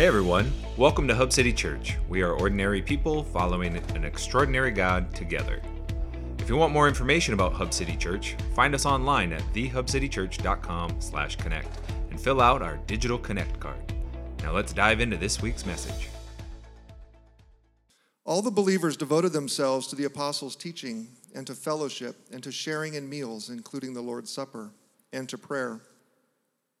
Hey everyone, welcome to Hub City Church. We are ordinary people following an extraordinary God together. If you want more information about Hub City Church, find us online at thehubcitychurch.com/connect and fill out our digital connect card. Now let's dive into this week's message. All the believers devoted themselves to the apostles' teaching and to fellowship and to sharing in meals, including the Lord's Supper, and to prayer.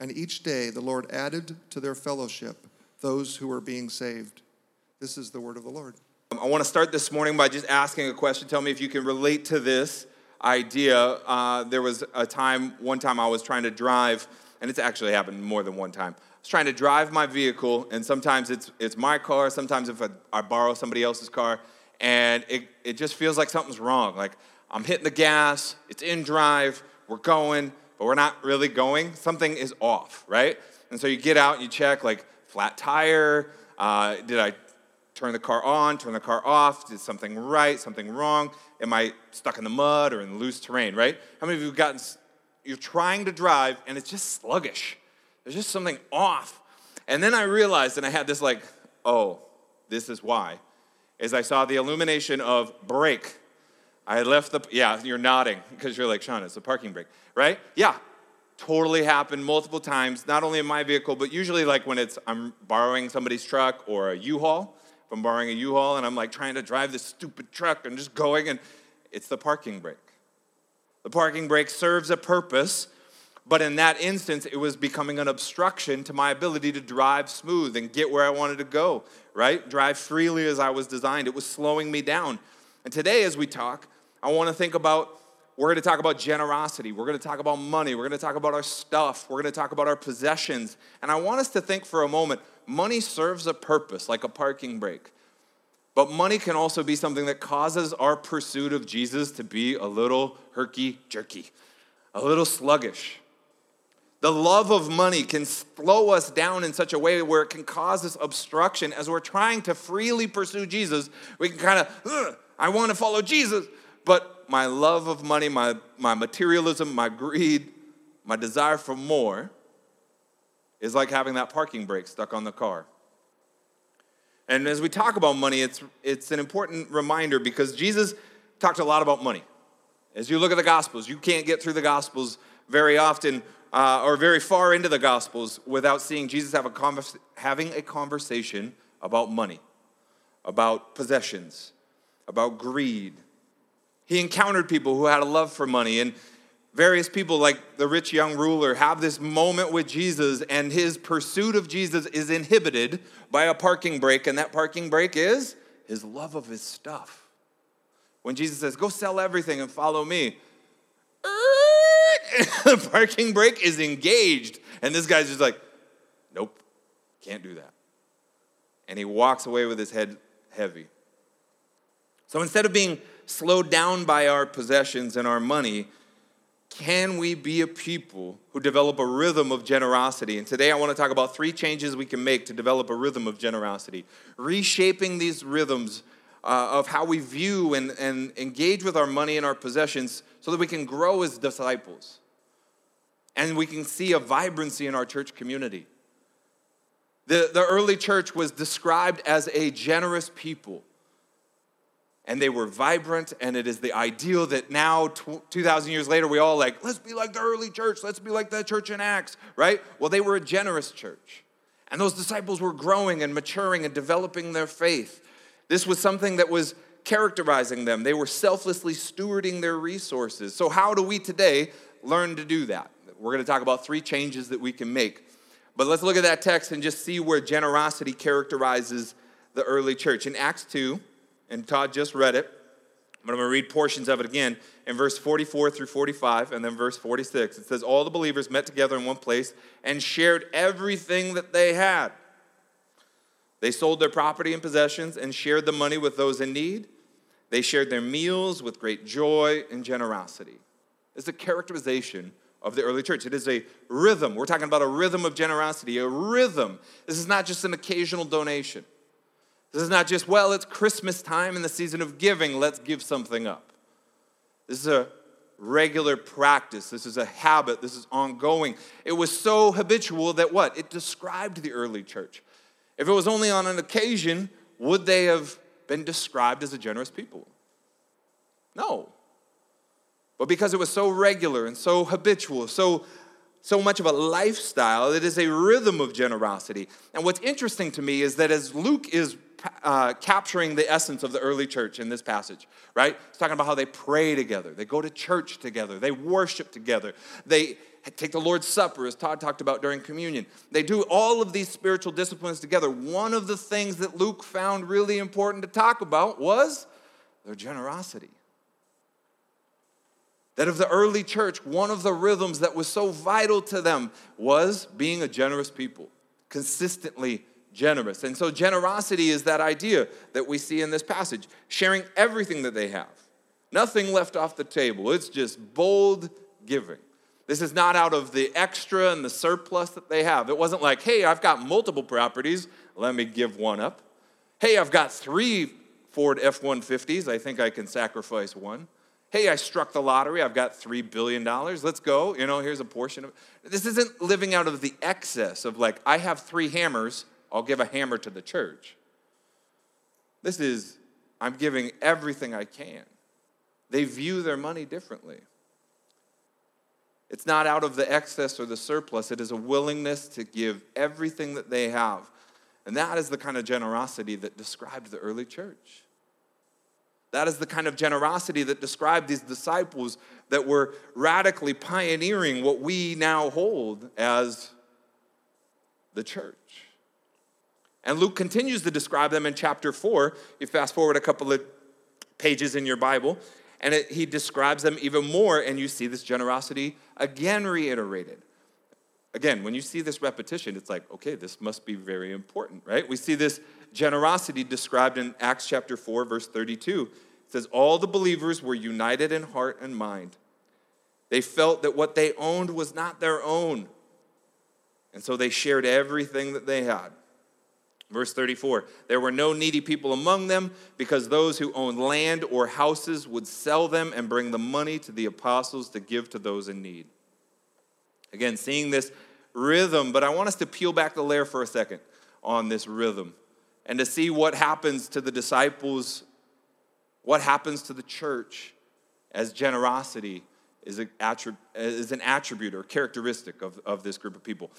And each day the Lord added to their fellowship those who were being saved. This is the word of the Lord. I want to start this morning by just asking a question. Tell me if you can relate to this idea. Uh, there was a time, one time I was trying to drive, and it's actually happened more than one time. I was trying to drive my vehicle, and sometimes it's, it's my car, sometimes if I, I borrow somebody else's car, and it, it just feels like something's wrong. Like I'm hitting the gas, it's in drive, we're going, but we're not really going. Something is off, right? And so you get out and you check, like, flat tire. Uh, did I turn the car on, turn the car off? Did something right, something wrong? Am I stuck in the mud or in loose terrain, right? How many of you have gotten, you're trying to drive and it's just sluggish? There's just something off. And then I realized, and I had this like, oh, this is why, is I saw the illumination of brake I left the, yeah, you're nodding because you're like, Sean, it's a parking brake, right? Yeah, totally happened multiple times, not only in my vehicle, but usually like when it's, I'm borrowing somebody's truck or a U-Haul. If I'm borrowing a U-Haul and I'm like trying to drive this stupid truck and just going and it's the parking brake. The parking brake serves a purpose, but in that instance, it was becoming an obstruction to my ability to drive smooth and get where I wanted to go, right? Drive freely as I was designed. It was slowing me down. And today, as we talk, I want to think about, we're going to talk about generosity. We're going to talk about money. We're going to talk about our stuff. We're going to talk about our possessions. And I want us to think for a moment money serves a purpose, like a parking brake. But money can also be something that causes our pursuit of Jesus to be a little herky jerky, a little sluggish. The love of money can slow us down in such a way where it can cause us obstruction as we're trying to freely pursue Jesus. We can kind of, I want to follow Jesus, but my love of money, my, my materialism, my greed, my desire for more is like having that parking brake stuck on the car. And as we talk about money, it's, it's an important reminder because Jesus talked a lot about money. As you look at the Gospels, you can't get through the Gospels very often uh, or very far into the Gospels without seeing Jesus have a having a conversation about money, about possessions, about greed, he encountered people who had a love for money, and various people, like the rich young ruler, have this moment with Jesus, and his pursuit of Jesus is inhibited by a parking brake, and that parking brake is his love of his stuff. When Jesus says, Go sell everything and follow me, the parking brake is engaged, and this guy's just like, Nope, can't do that. And he walks away with his head heavy. So instead of being slowed down by our possessions and our money, can we be a people who develop a rhythm of generosity? And today I want to talk about three changes we can make to develop a rhythm of generosity. Reshaping these rhythms uh, of how we view and, and engage with our money and our possessions so that we can grow as disciples and we can see a vibrancy in our church community. The, the early church was described as a generous people and they were vibrant and it is the ideal that now 2000 years later we all like let's be like the early church let's be like the church in acts right? Well they were a generous church and those disciples were growing and maturing and developing their faith. This was something that was characterizing them. They were selflessly stewarding their resources. So how do we today learn to do that? We're going to talk about three changes that we can make but let's look at that text and just see where generosity characterizes the early church. In acts 2 and Todd just read it, but I'm going to read portions of it again in verse 44 through 45 and then verse 46. It says, All the believers met together in one place and shared everything that they had. They sold their property and possessions and shared the money with those in need. They shared their meals with great joy and generosity. It's a characterization of the early church. It is a rhythm. We're talking about a rhythm of generosity, a rhythm. This is not just an occasional donation. This is not just, well, it's Christmas time in the season of giving, let's give something up. This is a regular practice. This is a habit. This is ongoing. It was so habitual that what? It described the early church. If it was only on an occasion, would they have been described as a generous people? No. But because it was so regular and so habitual, so so much of a lifestyle, it is a rhythm of generosity. And what's interesting to me is that as Luke is uh, capturing the essence of the early church in this passage, right? It's talking about how they pray together, they go to church together, they worship together, they take the Lord's Supper, as Todd talked about during communion. They do all of these spiritual disciplines together. One of the things that Luke found really important to talk about was their generosity. That of the early church, one of the rhythms that was so vital to them was being a generous people, consistently generous. And so, generosity is that idea that we see in this passage sharing everything that they have, nothing left off the table. It's just bold giving. This is not out of the extra and the surplus that they have. It wasn't like, hey, I've got multiple properties, let me give one up. Hey, I've got three Ford F 150s, I think I can sacrifice one hey, I struck the lottery, I've got $3 billion, let's go. You know, here's a portion of it. This isn't living out of the excess of like, I have three hammers, I'll give a hammer to the church. This is, I'm giving everything I can. They view their money differently. It's not out of the excess or the surplus, it is a willingness to give everything that they have. And that is the kind of generosity that described the early church. That is the kind of generosity that described these disciples that were radically pioneering what we now hold as the church. And Luke continues to describe them in chapter 4. You fast forward a couple of pages in your Bible, and it, he describes them even more, and you see this generosity again reiterated. Again, when you see this repetition, it's like, okay, this must be very important, right? We see this generosity described in Acts chapter 4, verse 32. It says, All the believers were united in heart and mind. They felt that what they owned was not their own. And so they shared everything that they had. Verse 34 There were no needy people among them because those who owned land or houses would sell them and bring the money to the apostles to give to those in need. Again, seeing this rhythm, but I want us to peel back the layer for a second on this rhythm and to see what happens to the disciples, what happens to the church as generosity is, an attribute or characteristic of, of this group of people.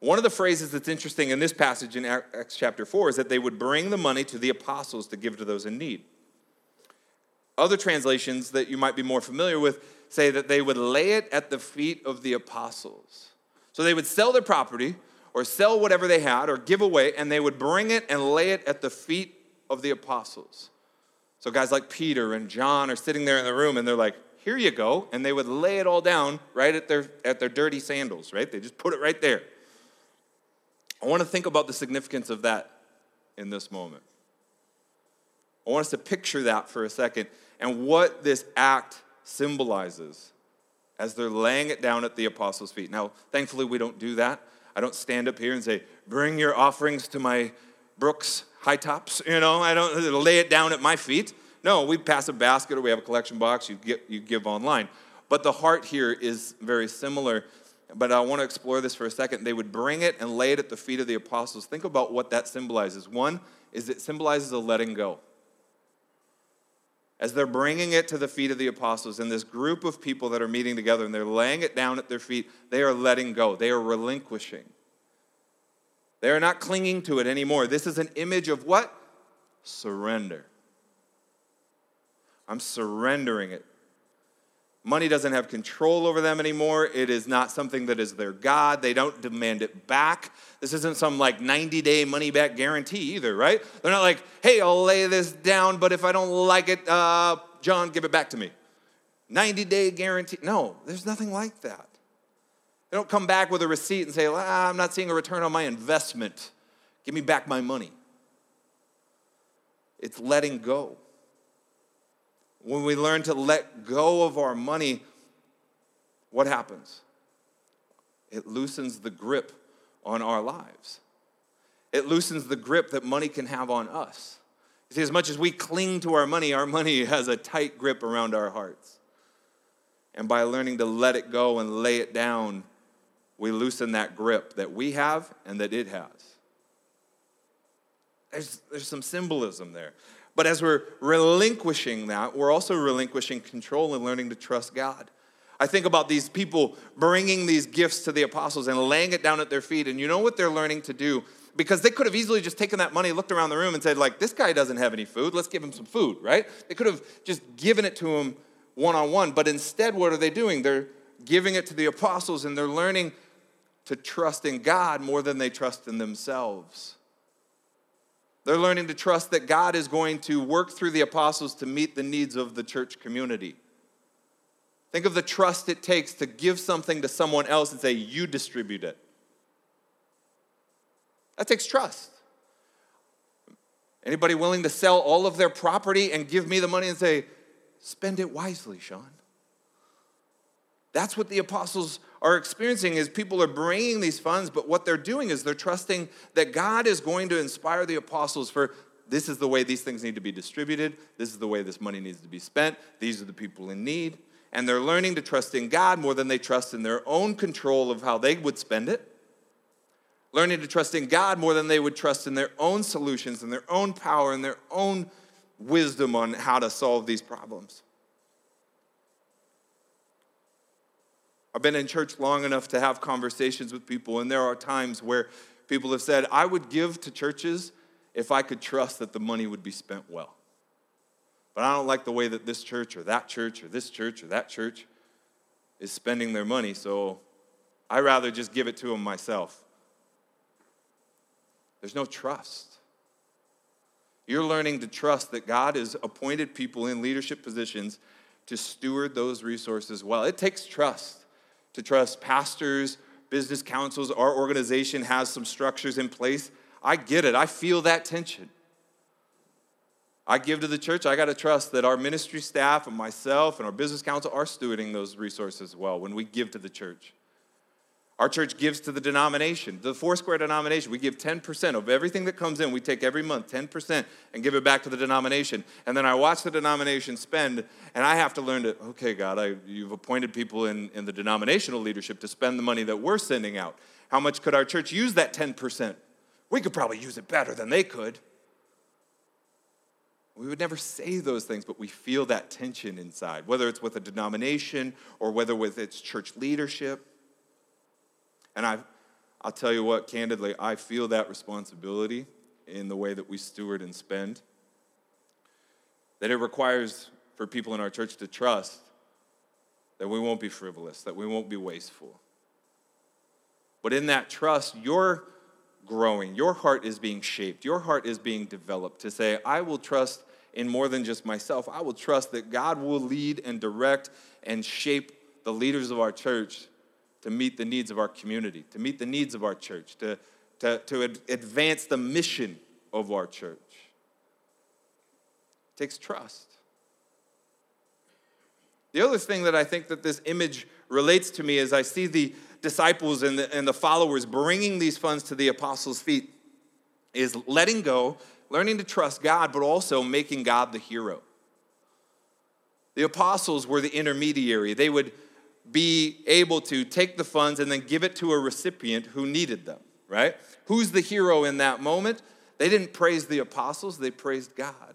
One of the phrases that's interesting in this passage in Acts chapter 4 is that they would bring the money to the apostles to give to those in need. Other translations that you might be more familiar with say that they would lay it at the feet of the apostles. So they would sell their property or sell whatever they had or give away, and they would bring it and lay it at the feet of the apostles. So guys like Peter and John are sitting there in the room and they're like, here you go. And they would lay it all down right at their, at their dirty sandals, right? They just put it right there. I want to think about the significance of that in this moment. I want us to picture that for a second and what this act symbolizes as they're laying it down at the apostles' feet. Now, thankfully, we don't do that. I don't stand up here and say, Bring your offerings to my Brooks high tops. You know, I don't lay it down at my feet. No, we pass a basket or we have a collection box, you, get, you give online. But the heart here is very similar. But I want to explore this for a second. They would bring it and lay it at the feet of the apostles. Think about what that symbolizes. One is it symbolizes a letting go as they're bringing it to the feet of the apostles and this group of people that are meeting together and they're laying it down at their feet, they are letting go. They are relinquishing. They are not clinging to it anymore. This is an image of what? Surrender. I'm surrendering it Money doesn't have control over them anymore. It is not something that is their God. They don't demand it back. This isn't some like 90 day money back guarantee either, right? They're not like, hey, I'll lay this down, but if I don't like it, uh, John, give it back to me. 90 day guarantee. No, there's nothing like that. They don't come back with a receipt and say, well, I'm not seeing a return on my investment. Give me back my money. it's letting go. When we learn to let go of our money, what happens? It loosens the grip on our lives. It loosens the grip that money can have on us. You see, as much as we cling to our money, our money has a tight grip around our hearts. And by learning to let it go and lay it down, we loosen that grip that we have and that it has. There's, there's some symbolism there. But as we're relinquishing that, we're also relinquishing control and learning to trust God. I think about these people bringing these gifts to the apostles and laying it down at their feet. And you know what they're learning to do? Because they could have easily just taken that money, looked around the room, and said, like, this guy doesn't have any food. Let's give him some food, right? They could have just given it to him one on one. But instead, what are they doing? They're giving it to the apostles and they're learning to trust in God more than they trust in themselves. They're learning to trust that God is going to work through the apostles to meet the needs of the church community. Think of the trust it takes to give something to someone else and say, You distribute it. That takes trust. Anybody willing to sell all of their property and give me the money and say, Spend it wisely, Sean? That's what the apostles are experiencing is people are bringing these funds but what they're doing is they're trusting that god is going to inspire the apostles for this is the way these things need to be distributed. This is the way this money needs to be spent. These are the people in need. And they're learning to trust in god more than they trust in their own control of how they would spend it. Learning to trust in god more than they would trust in their own solutions and their own power and their own wisdom on how to solve these problems I've been in church long enough to have conversations with people, and there are times where people have said, I would give to churches if I could trust that the money would be spent well. But I don't like the way that this church or that church or this church or that church is spending their money, so I rather just give it to them myself. There's no trust. You're learning to trust that God has appointed people in leadership positions to steward those resources well. It takes trust to trust pastors, business councils, our organization has some structures in place. I get it. I feel that tension. I give to the church, I got to trust that our ministry staff and myself and our business council are stewarding those resources well when we give to the church. Our church gives to the denomination, the Foursquare denomination. We give 10% of everything that comes in. We take every month 10% and give it back to the denomination. And then I watch the denomination spend, and I have to learn to, okay, God, I, you've appointed people in, in the denominational leadership to spend the money that we're sending out. How much could our church use that 10%? We could probably use it better than they could. We would never say those things, but we feel that tension inside, whether it's with a denomination or whether with its church leadership. And I, I'll tell you what, candidly, I feel that responsibility in the way that we steward and spend. That it requires for people in our church to trust that we won't be frivolous, that we won't be wasteful. But in that trust, you're growing, your heart is being shaped, your heart is being developed to say, I will trust in more than just myself. I will trust that God will lead and direct and shape the leaders of our church to meet the needs of our community, to meet the needs of our church, to, to, to advance the mission of our church. It takes trust. The other thing that I think that this image relates to me is I see the disciples and the, and the followers bringing these funds to the apostles' feet is letting go, learning to trust God, but also making God the hero. The apostles were the intermediary. They would be able to take the funds and then give it to a recipient who needed them, right? Who's the hero in that moment? They didn't praise the apostles, they praised God.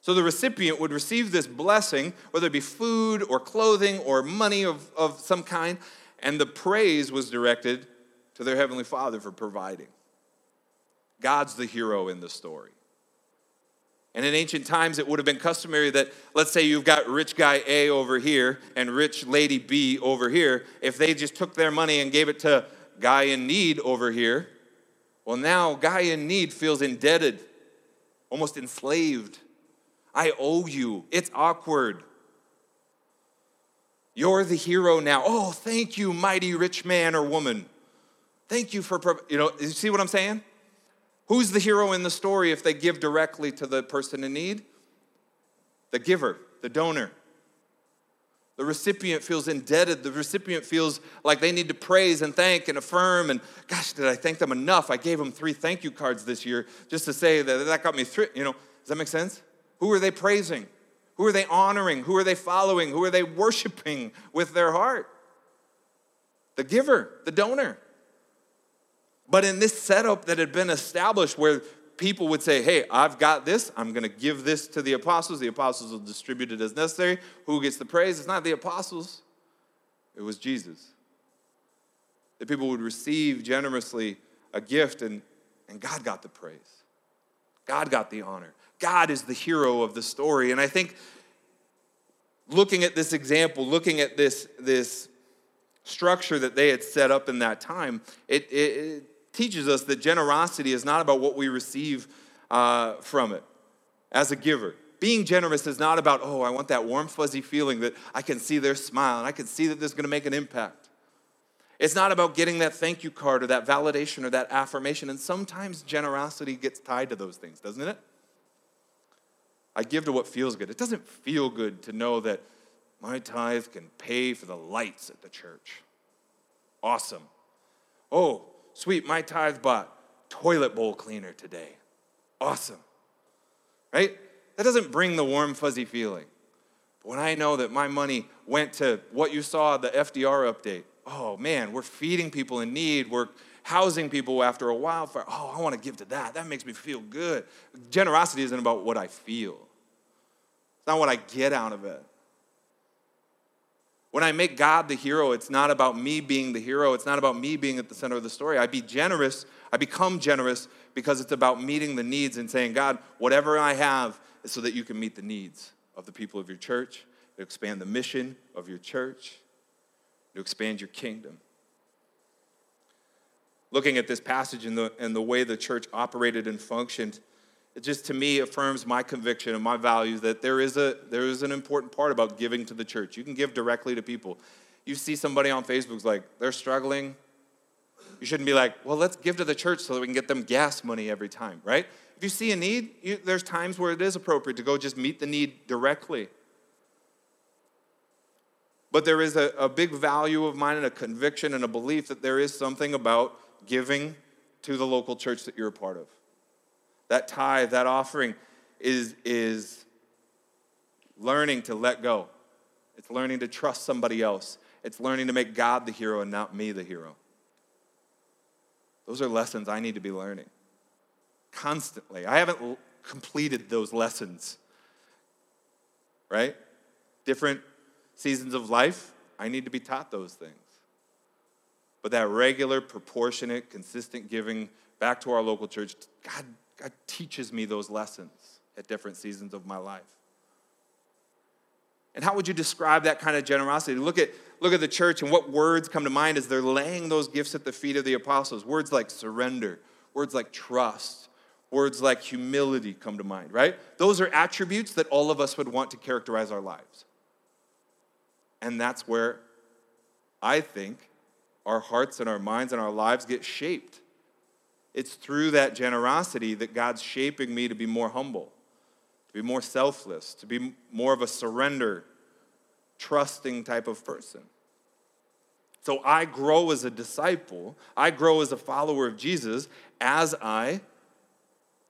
So the recipient would receive this blessing, whether it be food or clothing or money of, of some kind, and the praise was directed to their Heavenly Father for providing. God's the hero in the story. And in ancient times, it would have been customary that, let's say you've got rich guy A over here and rich lady B over here. If they just took their money and gave it to guy in need over here, well, now guy in need feels indebted, almost enslaved. I owe you. It's awkward. You're the hero now. Oh, thank you, mighty rich man or woman. Thank you for, you know, you see what I'm saying? Who's the hero in the story if they give directly to the person in need? The giver, the donor. The recipient feels indebted. The recipient feels like they need to praise and thank and affirm. And gosh, did I thank them enough? I gave them three thank you cards this year just to say that that got me through. You know, does that make sense? Who are they praising? Who are they honoring? Who are they following? Who are they worshiping with their heart? The giver, the donor. But in this setup that had been established where people would say, Hey, I've got this. I'm going to give this to the apostles. The apostles will distribute it as necessary. Who gets the praise? It's not the apostles, it was Jesus. That people would receive generously a gift, and, and God got the praise. God got the honor. God is the hero of the story. And I think looking at this example, looking at this, this structure that they had set up in that time, it, it, it teaches us that generosity is not about what we receive uh, from it as a giver. Being generous is not about, oh, I want that warm, fuzzy feeling that I can see their smile and I can see that this is going to make an impact. It's not about getting that thank you card or that validation or that affirmation. And sometimes generosity gets tied to those things, doesn't it? I give to what feels good. It doesn't feel good to know that my tithe can pay for the lights at the church. Awesome. Oh, Sweet, my tithe bought toilet bowl cleaner today. Awesome. Right? That doesn't bring the warm, fuzzy feeling. But when I know that my money went to what you saw, the FDR update, oh man, we're feeding people in need. We're housing people after a wildfire. Oh, I want to give to that. That makes me feel good. Generosity isn't about what I feel, it's not what I get out of it. When I make God the hero, it's not about me being the hero. It's not about me being at the center of the story. I be generous. I become generous because it's about meeting the needs and saying, God, whatever I have is so that you can meet the needs of the people of your church, to expand the mission of your church, to expand your kingdom. Looking at this passage and the, and the way the church operated and functioned, it just to me affirms my conviction and my values that there is a there is an important part about giving to the church. You can give directly to people. You see somebody on Facebook's like they're struggling. You shouldn't be like, well, let's give to the church so that we can get them gas money every time, right? If you see a need, you, there's times where it is appropriate to go just meet the need directly. But there is a, a big value of mine and a conviction and a belief that there is something about giving to the local church that you're a part of that tithe, that offering is, is learning to let go. It's learning to trust somebody else. It's learning to make God the hero and not me the hero. Those are lessons I need to be learning constantly. I haven't l- completed those lessons, right? Different seasons of life, I need to be taught those things. But that regular, proportionate, consistent giving back to our local church, God God teaches me those lessons at different seasons of my life. And how would you describe that kind of generosity? Look at, look at the church and what words come to mind as they're laying those gifts at the feet of the apostles. Words like surrender, words like trust, words like humility come to mind, right? Those are attributes that all of us would want to characterize our lives. And that's where I think our hearts and our minds and our lives get shaped it's through that generosity that God's shaping me to be more humble, to be more selfless, to be more of a surrender, trusting type of person. So I grow as a disciple, I grow as a follower of Jesus as I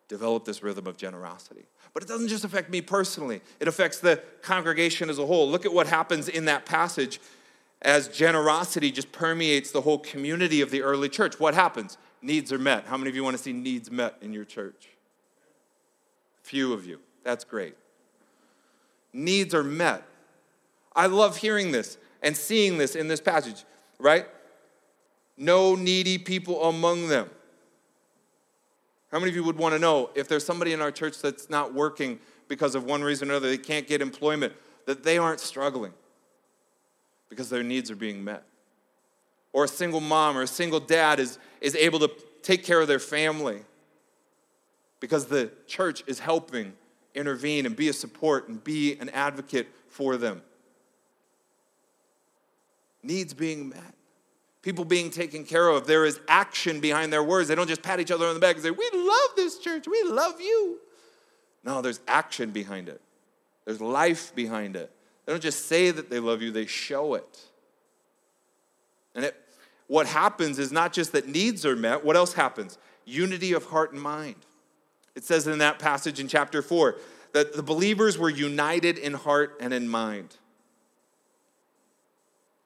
develop this rhythm of generosity. But it doesn't just affect me personally, it affects the congregation as a whole. Look at what happens in that passage as generosity just permeates the whole community of the early church. What happens? Needs are met. How many of you want to see needs met in your church? Few of you. That's great. Needs are met. I love hearing this and seeing this in this passage, right? No needy people among them. How many of you would want to know if there's somebody in our church that's not working because of one reason or another, they can't get employment, that they aren't struggling because their needs are being met? Or a single mom or a single dad is, is able to take care of their family because the church is helping intervene and be a support and be an advocate for them. Needs being met. people being taken care of. There is action behind their words. They don't just pat each other on the back and say, We love this church, we love you. No, there's action behind it, there's life behind it. They don't just say that they love you, they show it. And it, what happens is not just that needs are met, what else happens? Unity of heart and mind. It says in that passage in chapter 4 that the believers were united in heart and in mind.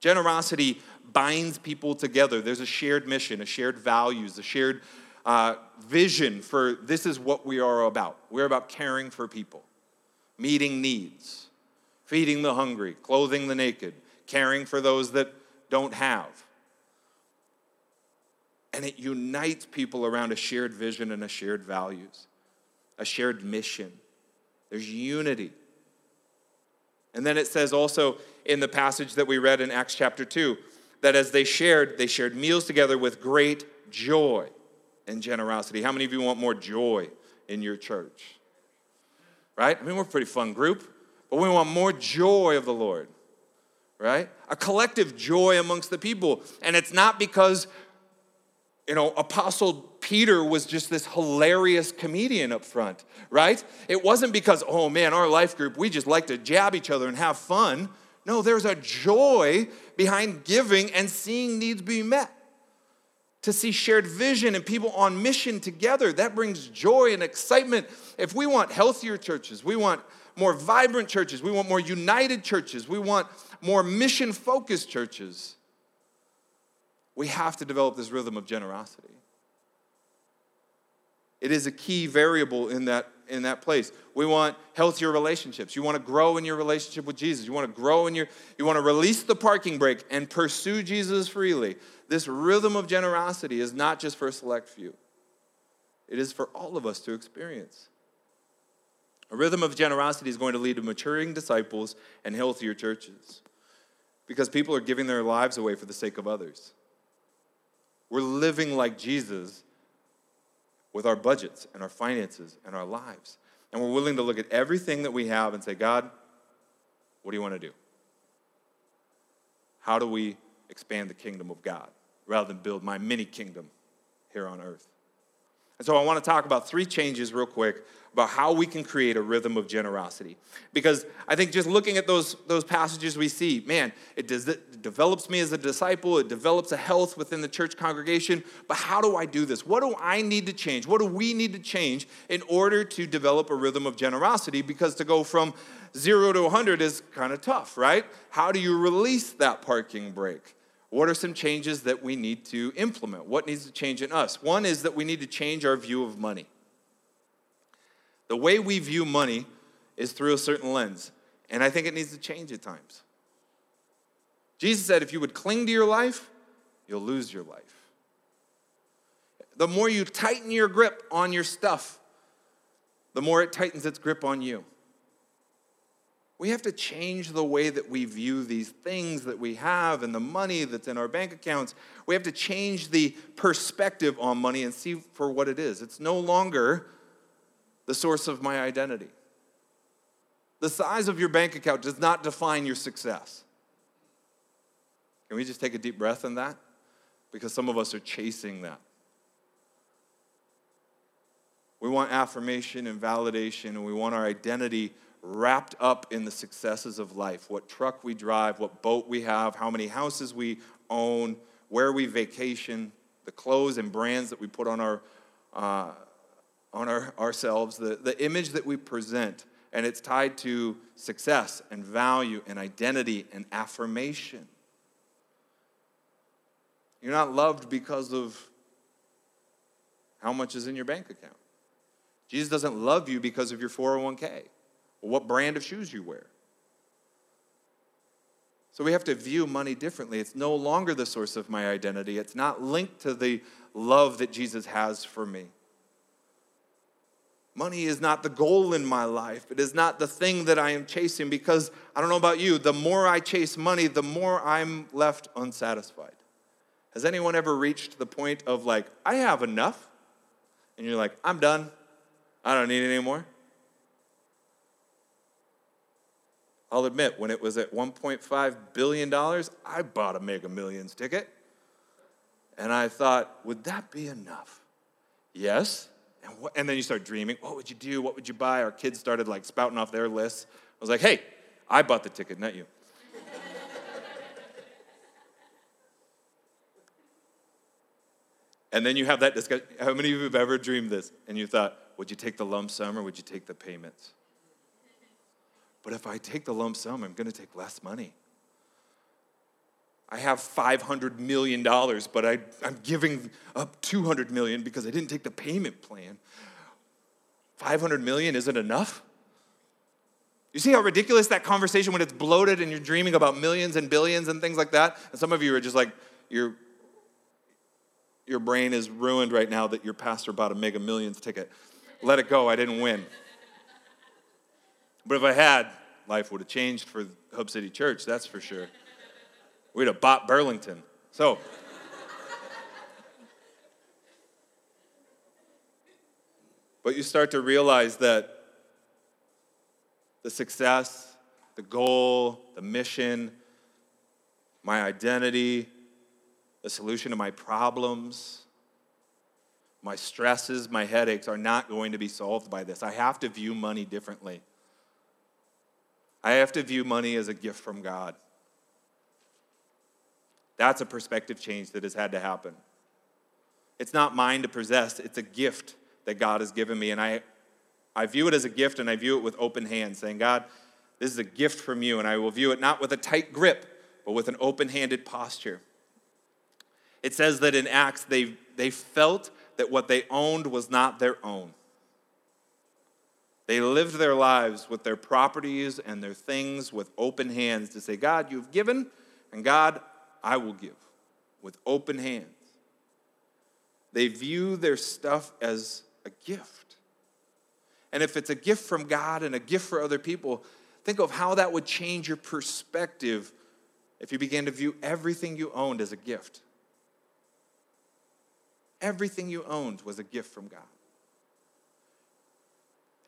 Generosity binds people together. There's a shared mission, a shared values, a shared uh, vision for this is what we are about. We're about caring for people, meeting needs, feeding the hungry, clothing the naked, caring for those that don't have. And it unites people around a shared vision and a shared values, a shared mission. There's unity. And then it says also in the passage that we read in Acts chapter 2 that as they shared, they shared meals together with great joy and generosity. How many of you want more joy in your church? Right? I mean, we're a pretty fun group, but we want more joy of the Lord, right? A collective joy amongst the people. And it's not because, you know, Apostle Peter was just this hilarious comedian up front, right? It wasn't because, oh man, our life group, we just like to jab each other and have fun. No, there's a joy behind giving and seeing needs be met. To see shared vision and people on mission together, that brings joy and excitement. If we want healthier churches, we want more vibrant churches, we want more united churches, we want more mission focused churches, we have to develop this rhythm of generosity. It is a key variable in that in that place. We want healthier relationships. You want to grow in your relationship with Jesus. You want to grow in your, you want to release the parking brake and pursue Jesus freely. This rhythm of generosity is not just for a select few, it is for all of us to experience. A rhythm of generosity is going to lead to maturing disciples and healthier churches because people are giving their lives away for the sake of others. We're living like Jesus with our budgets and our finances and our lives. And we're willing to look at everything that we have and say, God, what do you want to do? How do we expand the kingdom of God rather than build my mini kingdom here on earth? And so I want to talk about three changes real quick about how we can create a rhythm of generosity. Because I think just looking at those, those passages we see, man, it, does, it develops me as a disciple, it develops a health within the church congregation. But how do I do this? What do I need to change? What do we need to change in order to develop a rhythm of generosity? Because to go from zero to 100 is kind of tough, right? How do you release that parking brake? What are some changes that we need to implement? What needs to change in us? One is that we need to change our view of money. The way we view money is through a certain lens, and I think it needs to change at times. Jesus said, if you would cling to your life, you'll lose your life. The more you tighten your grip on your stuff, the more it tightens its grip on you. We have to change the way that we view these things that we have and the money that's in our bank accounts. We have to change the perspective on money and see for what it is. It's no longer the source of my identity. The size of your bank account does not define your success. Can we just take a deep breath in that? Because some of us are chasing that. We want affirmation and validation, and we want our identity wrapped up in the successes of life what truck we drive, what boat we have, how many houses we own, where we vacation, the clothes and brands that we put on our, uh, on our, ourselves, the, the image that we present, and it's tied to success and value and identity and affirmation. You're not loved because of how much is in your bank account. Jesus doesn't love you because of your 401k or what brand of shoes you wear. So we have to view money differently. It's no longer the source of my identity, it's not linked to the love that Jesus has for me. Money is not the goal in my life. It is not the thing that I am chasing because I don't know about you, the more I chase money, the more I'm left unsatisfied. Has anyone ever reached the point of like, I have enough? And you're like, I'm done. I don't need any more. I'll admit, when it was at $1.5 billion, I bought a Mega Millions ticket. And I thought, would that be enough? Yes. And, and then you start dreaming. What would you do? What would you buy? Our kids started like spouting off their lists. I was like, hey, I bought the ticket, not you. and then you have that discussion. How many of you have ever dreamed this? And you thought, would you take the lump sum or would you take the payments? But if I take the lump sum, I'm going to take less money. I have $500 million, but I, I'm giving up 200 million because I didn't take the payment plan. 500 million isn't enough? You see how ridiculous that conversation when it's bloated and you're dreaming about millions and billions and things like that? And some of you are just like, your, your brain is ruined right now that your pastor bought a mega millions ticket. Let it go, I didn't win. But if I had, life would have changed for Hub City Church, that's for sure. We'd have bought Burlington. So, but you start to realize that the success, the goal, the mission, my identity, the solution to my problems, my stresses, my headaches are not going to be solved by this. I have to view money differently. I have to view money as a gift from God. That's a perspective change that has had to happen. It's not mine to possess, it's a gift that God has given me. And I, I view it as a gift and I view it with open hands, saying, God, this is a gift from you. And I will view it not with a tight grip, but with an open handed posture. It says that in Acts, they, they felt that what they owned was not their own. They lived their lives with their properties and their things with open hands to say, God, you've given, and God, I will give with open hands. They view their stuff as a gift. And if it's a gift from God and a gift for other people, think of how that would change your perspective if you began to view everything you owned as a gift. Everything you owned was a gift from God.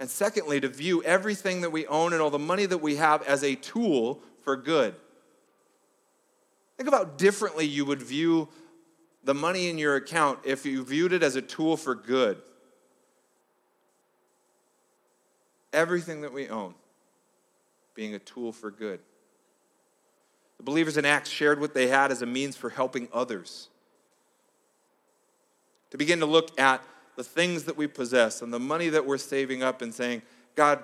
And secondly, to view everything that we own and all the money that we have as a tool for good. Think how differently you would view the money in your account if you viewed it as a tool for good. Everything that we own being a tool for good. The believers in Acts shared what they had as a means for helping others. To begin to look at the things that we possess and the money that we're saving up and saying, God,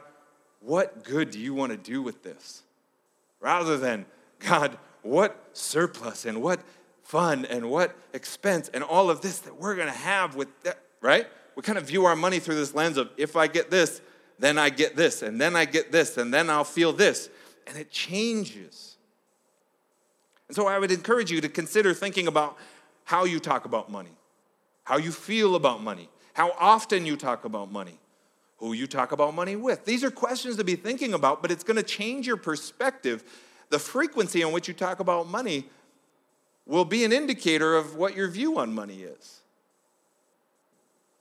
what good do you want to do with this? Rather than, God, what surplus and what fun and what expense and all of this that we're going to have with that, right? We kind of view our money through this lens of if I get this, then I get this, and then I get this, and then I'll feel this. And it changes. And so I would encourage you to consider thinking about how you talk about money, how you feel about money, how often you talk about money, who you talk about money with. These are questions to be thinking about, but it's going to change your perspective the frequency in which you talk about money will be an indicator of what your view on money is.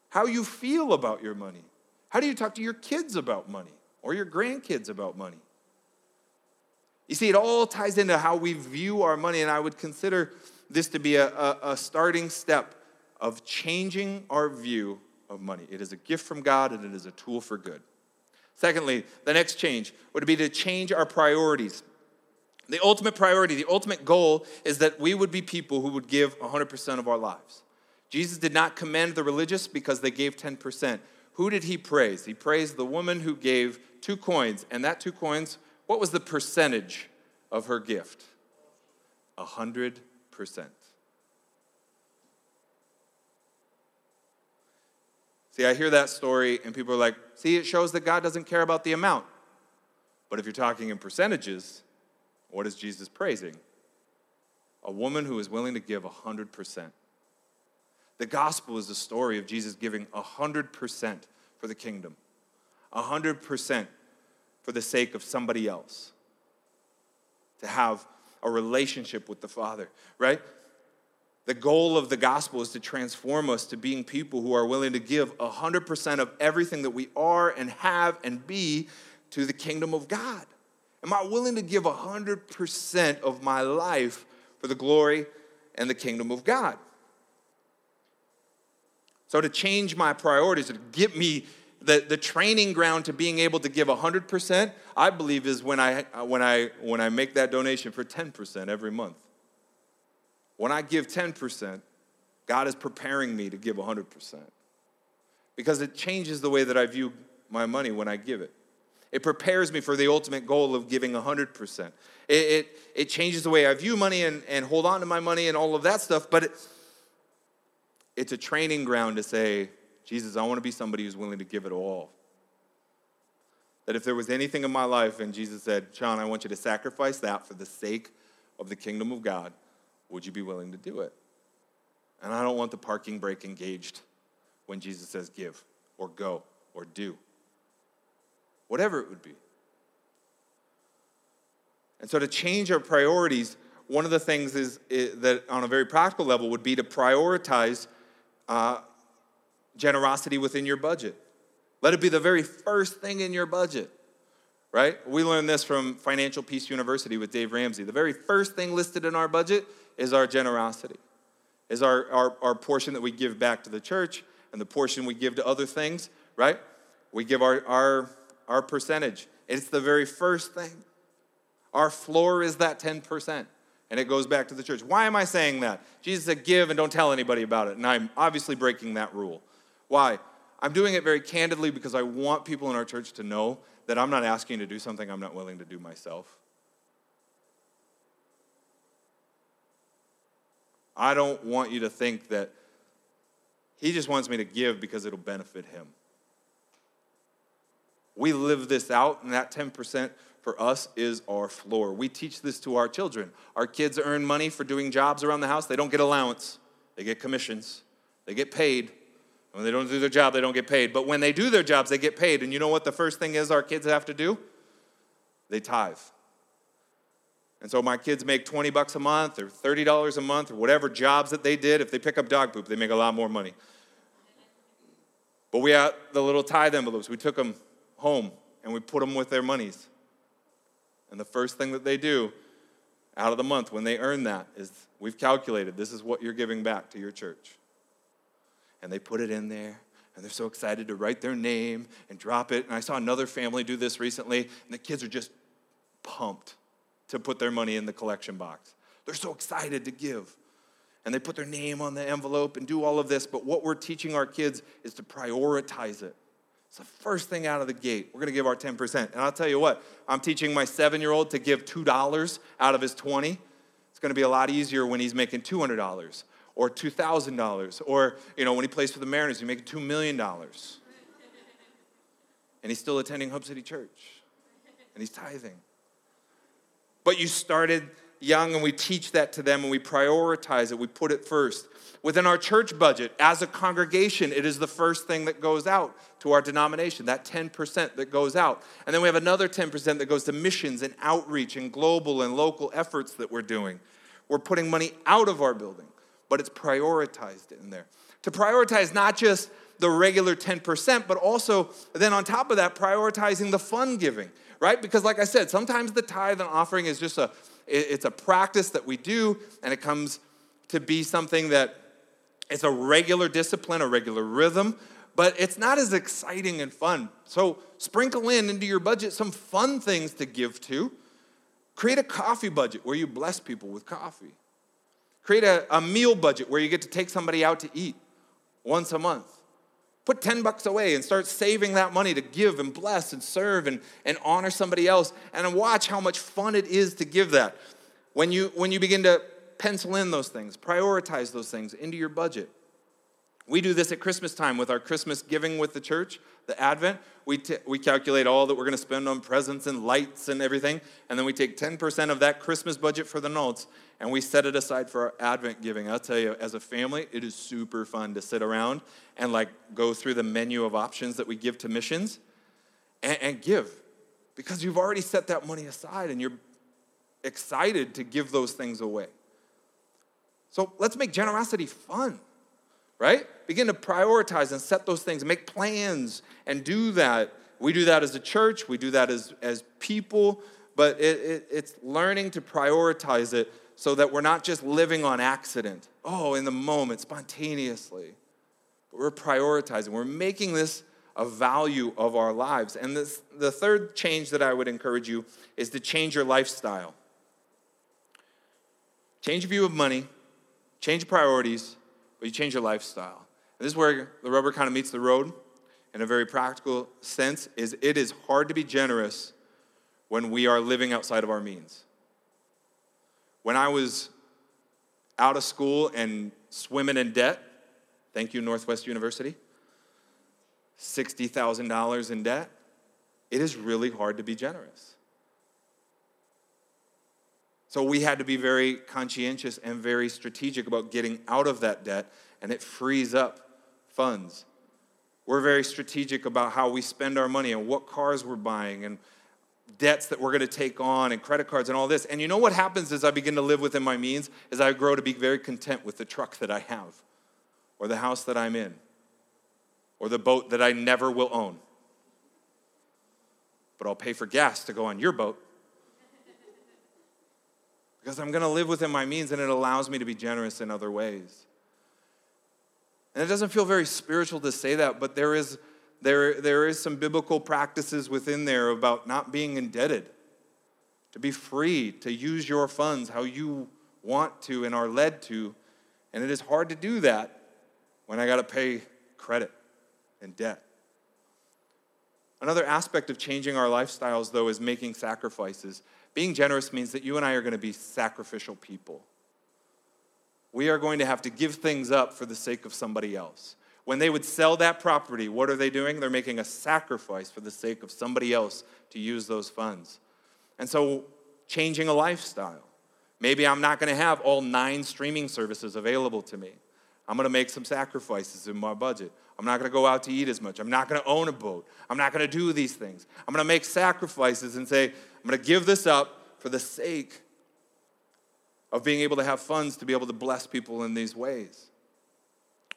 How you feel about your money. How do you talk to your kids about money or your grandkids about money? You see, it all ties into how we view our money, and I would consider this to be a, a, a starting step of changing our view of money. It is a gift from God and it is a tool for good. Secondly, the next change would be to change our priorities. The ultimate priority, the ultimate goal is that we would be people who would give 100% of our lives. Jesus did not commend the religious because they gave 10%. Who did he praise? He praised the woman who gave two coins, and that two coins, what was the percentage of her gift? 100%. See, I hear that story, and people are like, see, it shows that God doesn't care about the amount. But if you're talking in percentages, what is Jesus praising? A woman who is willing to give 100%. The gospel is the story of Jesus giving 100% for the kingdom, 100% for the sake of somebody else, to have a relationship with the Father, right? The goal of the gospel is to transform us to being people who are willing to give 100% of everything that we are and have and be to the kingdom of God. Am I willing to give 100% of my life for the glory and the kingdom of God? So to change my priorities, to get me the, the training ground to being able to give 100%, I believe is when I, when, I, when I make that donation for 10% every month. When I give 10%, God is preparing me to give 100% because it changes the way that I view my money when I give it. It prepares me for the ultimate goal of giving 100%. It, it, it changes the way I view money and, and hold on to my money and all of that stuff, but it, it's a training ground to say, Jesus, I want to be somebody who's willing to give it all. That if there was anything in my life and Jesus said, Sean, I want you to sacrifice that for the sake of the kingdom of God, would you be willing to do it? And I don't want the parking brake engaged when Jesus says give or go or do whatever it would be. And so, to change our priorities, one of the things is, is that on a very practical level would be to prioritize uh, generosity within your budget. Let it be the very first thing in your budget, right? We learned this from Financial Peace University with Dave Ramsey. The very first thing listed in our budget is our generosity, is our, our, our portion that we give back to the church and the portion we give to other things, right? We give our, our our percentage. It's the very first thing. Our floor is that 10%. And it goes back to the church. Why am I saying that? Jesus said, give and don't tell anybody about it. And I'm obviously breaking that rule. Why? I'm doing it very candidly because I want people in our church to know that I'm not asking to do something I'm not willing to do myself. I don't want you to think that he just wants me to give because it'll benefit him. We live this out, and that 10% for us is our floor. We teach this to our children. Our kids earn money for doing jobs around the house. They don't get allowance, they get commissions, they get paid. When they don't do their job, they don't get paid. But when they do their jobs, they get paid. And you know what the first thing is our kids have to do? They tithe. And so my kids make 20 bucks a month or $30 a month or whatever jobs that they did. If they pick up dog poop, they make a lot more money. But we had the little tithe envelopes. We took them home and we put them with their monies. And the first thing that they do out of the month when they earn that is we've calculated this is what you're giving back to your church. And they put it in there and they're so excited to write their name and drop it. And I saw another family do this recently, and the kids are just pumped to put their money in the collection box. They're so excited to give. And they put their name on the envelope and do all of this. But what we're teaching our kids is to prioritize it. It's the first thing out of the gate. We're to give our 10%. And I'll tell you what, I'm teaching my seven year old to give $2 out of his 20. It's to be a lot easier when he's making $200 or $2,000 or, you know, when he plays for the Mariners, he's making $2 million. And he's still attending Hub City Church and he's tithing. But you started young and we teach that to them and we prioritize it, we put it first. Within our church budget, as a congregation, it is the first thing that goes out to our denomination, that 10% that goes out. And then we have another 10% that goes to missions and outreach and global and local efforts that we're doing. We're putting money out of our building, but it's prioritized in there. To prioritize not just the regular 10%, but also then on top of that, prioritizing the fun giving, right? Because like I said, sometimes the tithe and offering is just a, it's a practice that we do, and it comes to be something that it's a regular discipline, a regular rhythm, but it's not as exciting and fun. So sprinkle in into your budget some fun things to give to. Create a coffee budget where you bless people with coffee. Create a, a meal budget where you get to take somebody out to eat once a month. Put 10 bucks away and start saving that money to give and bless and serve and, and honor somebody else. And watch how much fun it is to give that. When you, when you begin to pencil in those things, prioritize those things into your budget. We do this at Christmas time with our Christmas giving with the church, the Advent. We, t- we calculate all that we're going to spend on presents and lights and everything, and then we take 10% of that Christmas budget for the notes and we set it aside for our Advent giving. I'll tell you, as a family, it is super fun to sit around and like go through the menu of options that we give to missions and, and give because you've already set that money aside and you're excited to give those things away. So let's make generosity fun, right? Begin to prioritize and set those things, make plans and do that. We do that as a church, we do that as, as people, but it, it, it's learning to prioritize it so that we're not just living on accident. Oh, in the moment, spontaneously. but we're prioritizing. We're making this a value of our lives. And this, the third change that I would encourage you is to change your lifestyle. Change your view of money, change your priorities, but you change your lifestyle. And this is where the rubber kind of meets the road in a very practical sense is it is hard to be generous when we are living outside of our means. When I was out of school and swimming in debt, thank you Northwest University, $60,000 in debt, it is really hard to be generous. So we had to be very conscientious and very strategic about getting out of that debt, and it frees up funds. We're very strategic about how we spend our money and what cars we're buying and debts that we're going to take on and credit cards and all this. And you know what happens as I begin to live within my means is I grow to be very content with the truck that I have or the house that I'm in or the boat that I never will own. But I'll pay for gas to go on your boat because I'm going to live within my means and it allows me to be generous in other ways. And it doesn't feel very spiritual to say that, but there is, there, there is some biblical practices within there about not being indebted, to be free, to use your funds how you want to and are led to. And it is hard to do that when I got to pay credit and debt. Another aspect of changing our lifestyles, though, is making sacrifices. Being generous means that you and I are going to be sacrificial people. We are going to have to give things up for the sake of somebody else. When they would sell that property, what are they doing? They're making a sacrifice for the sake of somebody else to use those funds. And so, changing a lifestyle. Maybe I'm not going to have all nine streaming services available to me. I'm going to make some sacrifices in my budget. I'm not going to go out to eat as much. I'm not going to own a boat. I'm not going to do these things. I'm going to make sacrifices and say, I'm going to give this up for the sake of being able to have funds to be able to bless people in these ways.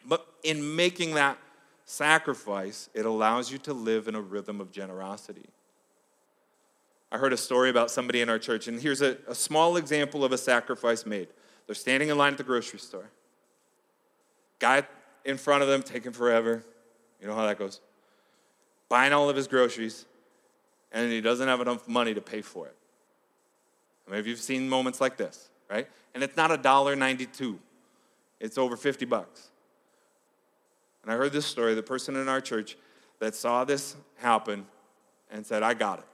But in making that sacrifice, it allows you to live in a rhythm of generosity. I heard a story about somebody in our church, and here's a, a small example of a sacrifice made. They're standing in line at the grocery store. Guy in front of them taking forever. You know how that goes. Buying all of his groceries, and he doesn't have enough money to pay for it. I mean, if you've seen moments like this, right? And it's not a dollar ninety-two; it's over fifty bucks. And I heard this story. The person in our church that saw this happen and said, "I got it,"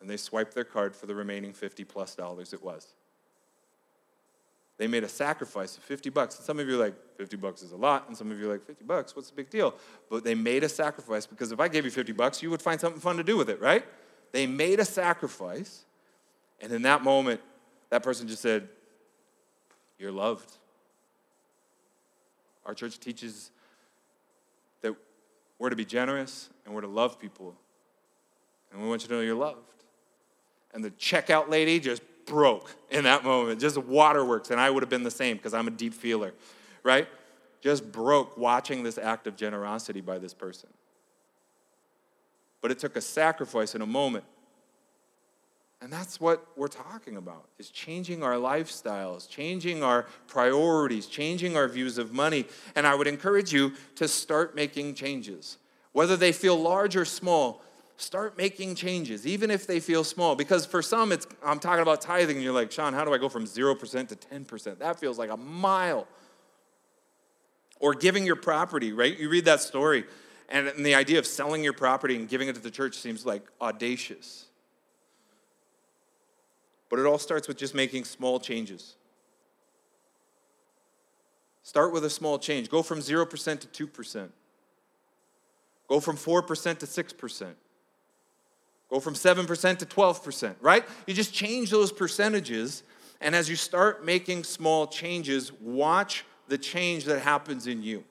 and they swiped their card for the remaining fifty plus dollars it was. They made a sacrifice of 50 bucks. And some of you are like, 50 bucks is a lot. And some of you are like, 50 bucks, what's the big deal? But they made a sacrifice because if I gave you 50 bucks, you would find something fun to do with it, right? They made a sacrifice. And in that moment, that person just said, You're loved. Our church teaches we're to be generous and we're to love people. And we want you to know you're loved. And the checkout lady just broke in that moment, just waterworks. And I would have been the same because I'm a deep feeler, right? Just broke watching this act of generosity by this person. But it took a sacrifice in a moment. And that's what we're talking about is changing our lifestyles, changing our priorities, changing our views of money. And I would encourage you to start making changes. Whether they feel large or small, start making changes, even if they feel small. Because for some, it's I'm talking about tithing, and you're like, Sean, how do I go from 0% to 10%? That feels like a mile. Or giving your property, right? You read that story, and, and the idea of selling your property and giving it to the church seems like audacious. But it all starts with just making small changes. Start with a small change. Go from 0% to 2%. Go from 4% to 6%. Go from 7% to 12%, right? You just change those percentages. And as you start making small changes, watch the change that happens in you.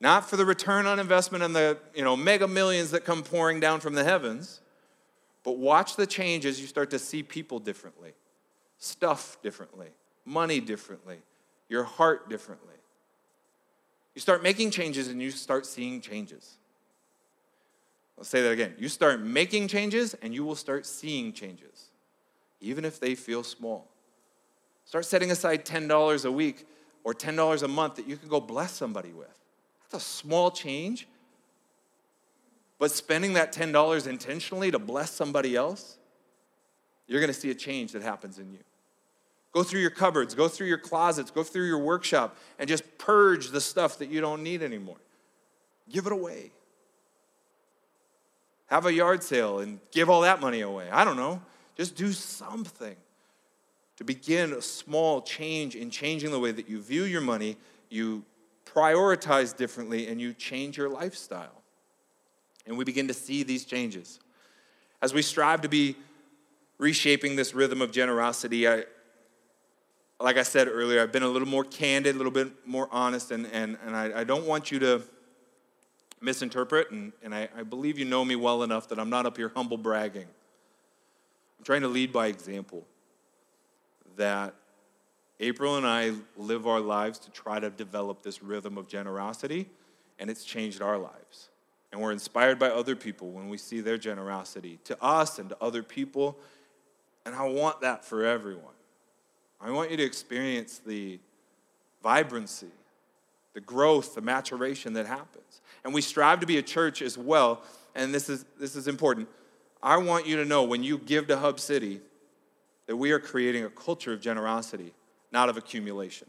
Not for the return on investment and the you know, mega millions that come pouring down from the heavens, but watch the change as you start to see people differently, stuff differently, money differently, your heart differently. You start making changes and you start seeing changes. I'll say that again. You start making changes and you will start seeing changes, even if they feel small. Start setting aside $10 a week or $10 a month that you can go bless somebody with. That's a small change. But spending that $10 intentionally to bless somebody else, you're going to see a change that happens in you. Go through your cupboards, go through your closets, go through your workshop, and just purge the stuff that you don't need anymore. Give it away. Have a yard sale and give all that money away. I don't know. Just do something to begin a small change in changing the way that you view your money, you prioritize differently, and you change your lifestyle. And we begin to see these changes. As we strive to be reshaping this rhythm of generosity, I, like I said earlier, I've been a little more candid, a little bit more honest, and, and, and I, I don't want you to misinterpret, and, and I, I believe you know me well enough that I'm not up here humble bragging. I'm trying to lead by example. That April and I live our lives to try to develop this rhythm of generosity, and it's changed our lives. And we're inspired by other people when we see their generosity to us and to other people. And I want that for everyone. I want you to experience the vibrancy, the growth, the maturation that happens. And we strive to be a church as well, and this is, this is important. I want you to know when you give to Hub City that we are creating a culture of generosity, not of accumulation.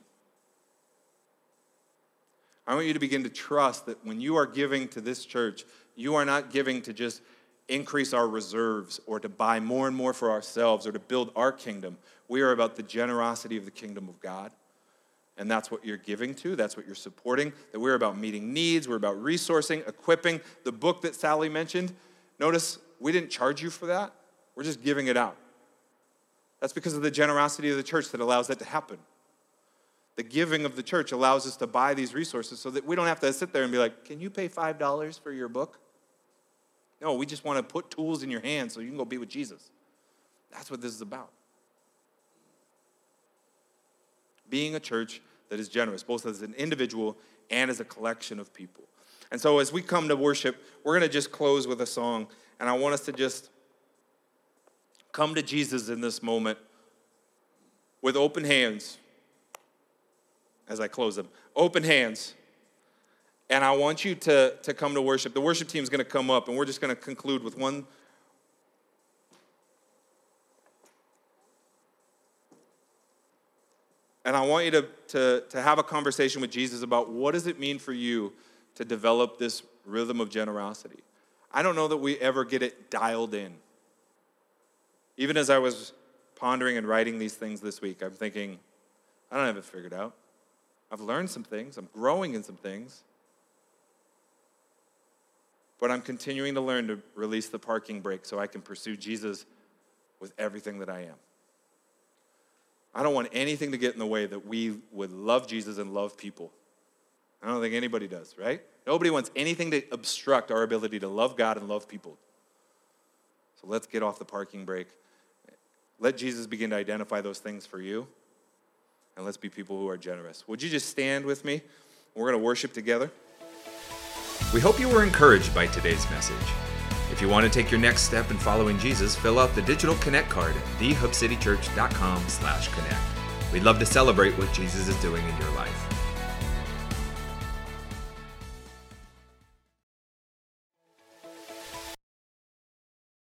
I want you to begin to trust that when you are giving to this church, you are not giving to just increase our reserves or to buy more and more for ourselves or to build our kingdom. We are about the generosity of the kingdom of God. And that's what you're giving to, that's what you're supporting. That we're about meeting needs, we're about resourcing, equipping. The book that Sally mentioned, notice we didn't charge you for that, we're just giving it out. That's because of the generosity of the church that allows that to happen. The giving of the church allows us to buy these resources so that we don't have to sit there and be like, can you pay $5 for your book? No, we just want to put tools in your hands so you can go be with Jesus. That's what this is about. Being a church that is generous, both as an individual and as a collection of people. And so as we come to worship, we're going to just close with a song. And I want us to just come to Jesus in this moment with open hands as I close them. Open hands and I want you to, to come to worship. The worship team is going to come up, and we're just going to conclude with one. And I want you to, to, to have a conversation with Jesus about what does it mean for you to develop this rhythm of generosity. I don't know that we ever get it dialed in. Even as I was pondering and writing these things this week, I'm thinking, I don't have it figured out. I've learned some things, I'm growing in some things. But I'm continuing to learn to release the parking brake so I can pursue Jesus with everything that I am. I don't want anything to get in the way that we would love Jesus and love people. I don't think anybody does, right? Nobody wants anything to obstruct our ability to love God and love people. So let's get off the parking brake. Let Jesus begin to identify those things for you. And let's be people who are generous. Would you just stand with me? We're going to worship together. We hope you were encouraged by today's message. If you want to take your next step in following Jesus, fill out the digital connect card at thehubcitychurch.com slash connect. We'd love to celebrate what Jesus is doing in your life.